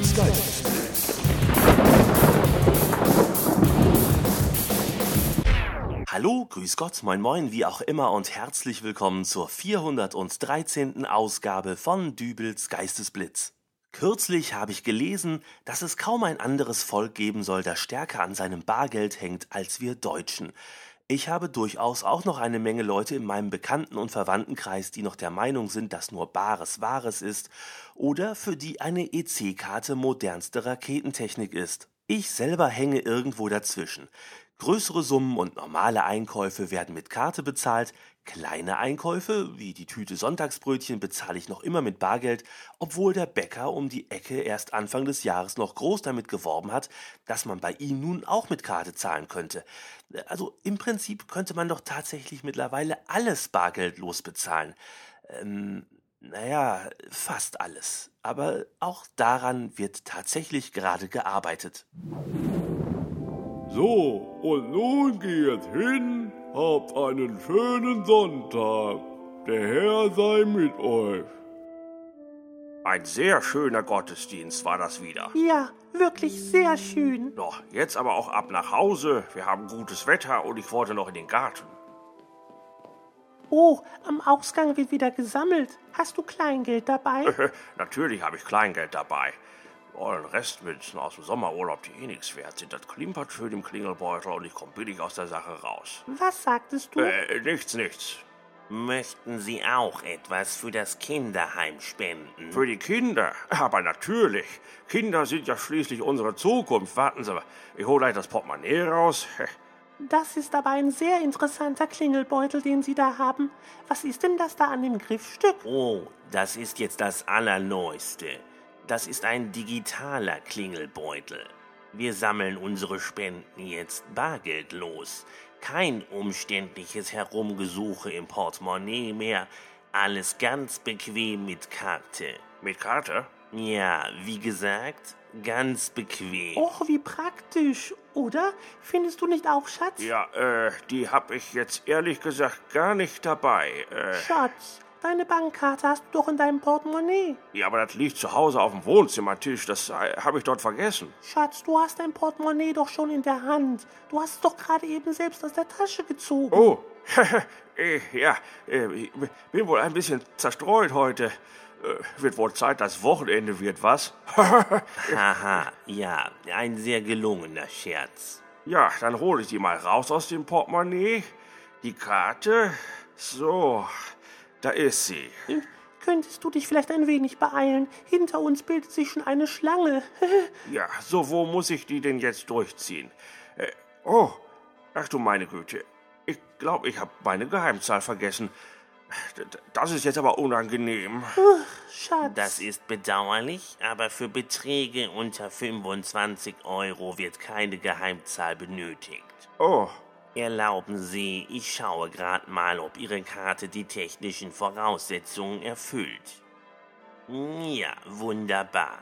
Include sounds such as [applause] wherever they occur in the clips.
Geistesblitz. Hallo, grüß Gott, moin moin, wie auch immer und herzlich willkommen zur 413. Ausgabe von Dübels Geistesblitz. Kürzlich habe ich gelesen, dass es kaum ein anderes Volk geben soll, das stärker an seinem Bargeld hängt als wir Deutschen. Ich habe durchaus auch noch eine Menge Leute in meinem Bekannten- und Verwandtenkreis, die noch der Meinung sind, dass nur Bares Wahres ist oder für die eine EC-Karte modernste Raketentechnik ist. Ich selber hänge irgendwo dazwischen. Größere Summen und normale Einkäufe werden mit Karte bezahlt, kleine Einkäufe, wie die Tüte Sonntagsbrötchen, bezahle ich noch immer mit Bargeld, obwohl der Bäcker um die Ecke erst Anfang des Jahres noch groß damit geworben hat, dass man bei ihm nun auch mit Karte zahlen könnte. Also im Prinzip könnte man doch tatsächlich mittlerweile alles bargeldlos bezahlen. Ähm, naja, fast alles. Aber auch daran wird tatsächlich gerade gearbeitet. So, und nun geht hin, habt einen schönen Sonntag. Der Herr sei mit euch. Ein sehr schöner Gottesdienst war das wieder. Ja, wirklich sehr schön. Doch, jetzt aber auch ab nach Hause. Wir haben gutes Wetter und ich wollte noch in den Garten. Oh, am Ausgang wird wieder gesammelt. Hast du Kleingeld dabei? [laughs] Natürlich habe ich Kleingeld dabei. Oh, den Rest mit aus dem Sommerurlaub, die eh nichts wert sind. Das klimpert schön im Klingelbeutel und ich komme billig aus der Sache raus. Was sagtest du? Äh, nichts, nichts. Möchten Sie auch etwas für das Kinderheim spenden? Für die Kinder? Aber natürlich. Kinder sind ja schließlich unsere Zukunft. Warten Sie mal, ich hole gleich das Portemonnaie raus. Das ist aber ein sehr interessanter Klingelbeutel, den Sie da haben. Was ist denn das da an dem Griffstück? Oh, das ist jetzt das Allerneueste. Das ist ein digitaler Klingelbeutel. Wir sammeln unsere Spenden jetzt bargeldlos. Kein umständliches Herumgesuche im Portemonnaie mehr. Alles ganz bequem mit Karte. Mit Karte? Ja, wie gesagt, ganz bequem. Och, wie praktisch, oder? Findest du nicht auch, Schatz? Ja, äh, die hab ich jetzt ehrlich gesagt gar nicht dabei. Äh, Schatz, deine Bankkarte hast du doch in deinem Portemonnaie. ja, aber das liegt zu Hause auf dem Wohnzimmertisch. Das äh, habe ich dort vergessen. Schatz, du hast dein Portemonnaie doch schon in der Hand. Du hast es doch gerade eben selbst aus der Tasche gezogen. Oh, [laughs] äh, ja, äh, ich bin wohl ein bisschen zerstreut heute. Wird wohl Zeit, dass Wochenende wird, was? [laughs] Haha, ja, ein sehr gelungener Scherz. ja, dann hole ich die mal raus aus dem Portemonnaie. Die Karte. So, da ist sie. Könntest du dich vielleicht ein wenig beeilen? Hinter uns bildet sich schon eine Schlange. [laughs] Ja, so, wo muss ich die denn jetzt durchziehen? Äh, oh, ach du meine Güte. Ich glaube, ich habe meine Geheimzahl vergessen. Das ist jetzt aber unangenehm. Schatz. Das ist bedauerlich, aber für Beträge unter 25 Euro wird keine Geheimzahl benötigt. Oh, Erlauben Sie, ich schaue gerade mal, ob Ihre Karte die technischen Voraussetzungen erfüllt. Ja, wunderbar.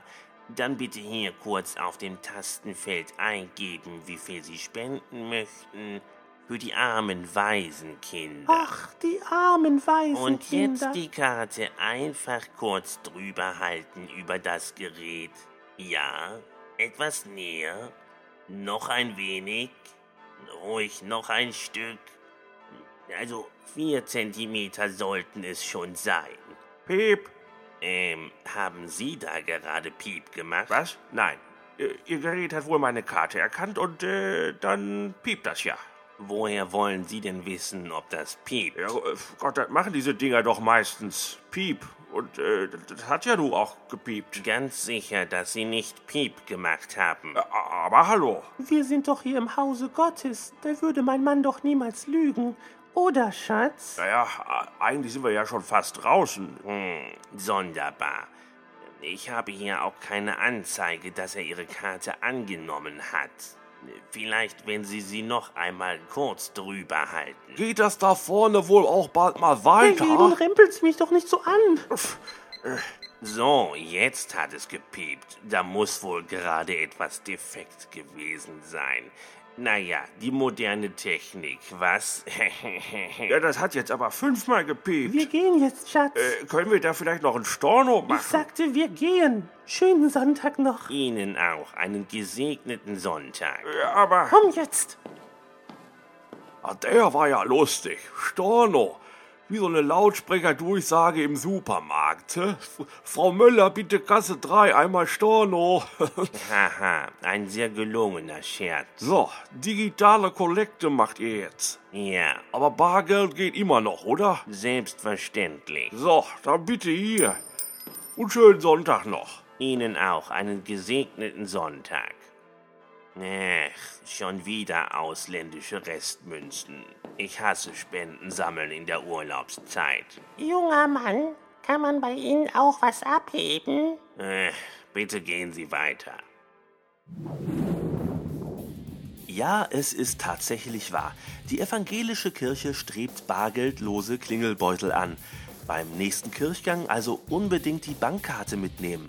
Dann bitte hier kurz auf dem Tastenfeld eingeben, wie viel Sie spenden möchten für die armen Waisenkinder. Ach, die armen weißen Und jetzt die Karte einfach kurz drüber halten über das Gerät. Ja, etwas näher. Noch ein wenig. Ruhig noch ein Stück. Also vier Zentimeter sollten es schon sein. Piep. Ähm, haben Sie da gerade Piep gemacht? Was? Nein. Äh, Ihr Gerät hat wohl meine Karte erkannt und äh, dann piept das ja. Woher wollen Sie denn wissen, ob das piept? Ja, äh, Gott, das machen diese Dinger doch meistens. Piep. Und äh, das- das hat ja du auch gepiept. Ganz sicher, dass Sie nicht Piep gemacht haben. Äh, Aber hallo. Wir sind doch hier im Hause Gottes. Da würde mein Mann doch niemals lügen. Oder, Schatz? Naja, äh, eigentlich sind wir ja schon fast draußen. Hm, sonderbar. Ich habe hier auch keine Anzeige, dass er Ihre Karte angenommen hat. Vielleicht, wenn Sie sie noch einmal kurz drüber halten. Geht das da vorne wohl auch bald mal Hey, weiter? nun rempelst mich doch nicht so an. So, jetzt hat es gepiept. Da muss wohl gerade etwas defekt gewesen sein. Naja, die moderne Technik, was? [laughs] Ja, das hat jetzt aber fünfmal gepiept. Wir gehen jetzt, Schatz. Äh, können wir da vielleicht noch ein Storno machen? ich sagte, wir gehen. Schönen Sonntag noch. Ihnen auch einen gesegneten Sonntag. Ja, aber Komm jetzt. Ah, der war ja lustig. Storno. Wie so eine Lautsprecherdurchsage im Supermarkt. Frau Möller, bitte Kasse 3, einmal Storno. Haha, ein sehr gelungener Scherz. so, digitale Kollekte macht ihr jetzt. Ja, Aber Bargeld geht immer noch, oder? selbstverständlich. So, dann bitte hier. Und schönen Sonntag noch. Ihnen auch einen gesegneten Sonntag. Ach, schon wieder ausländische Restmünzen. Ich hasse Spenden sammeln in der Urlaubszeit. Junger Mann, kann man bei Ihnen auch was abheben? Äh, bitte gehen Sie weiter. Ja, es ist tatsächlich wahr. Die evangelische Kirche strebt bargeldlose Klingelbeutel an. Beim nächsten Kirchgang also unbedingt die Bankkarte mitnehmen.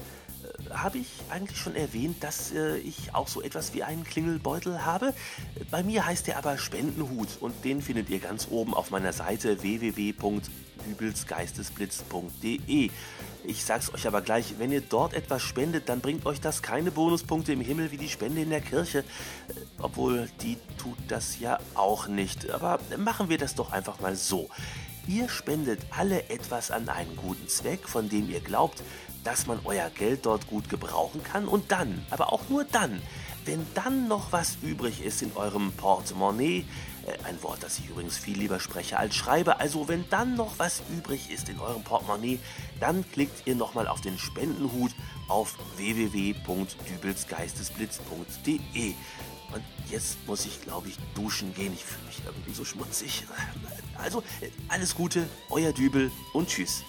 Habe ich eigentlich schon erwähnt, dass äh, ich auch so etwas wie einen Klingelbeutel habe? Bei mir heißt der aber Spendenhut und den findet ihr ganz oben auf meiner Seite www.übelsgeistesblitz.de. Ich sag's euch aber gleich, wenn ihr dort etwas spendet, dann bringt euch das keine Bonuspunkte im Himmel wie die Spende in der Kirche. Äh, Obwohl, die tut das ja auch nicht. Aber machen wir das doch einfach mal so. Ihr spendet alle etwas an einen guten Zweck, von dem ihr glaubt, dass man euer Geld dort gut gebrauchen kann. Und dann, aber auch nur dann, wenn dann noch was übrig ist in eurem Portemonnaie, äh, ein Wort, das ich übrigens viel lieber spreche als schreibe, also wenn dann noch was übrig ist in eurem Portemonnaie, dann klickt ihr nochmal auf den Spendenhut auf www.dübelsgeistesblitz.de. Und jetzt muss ich, glaube ich, duschen gehen. Ich fühle mich irgendwie so schmutzig. [laughs] Also, äh, alles Gute, euer Dübel und tschüss.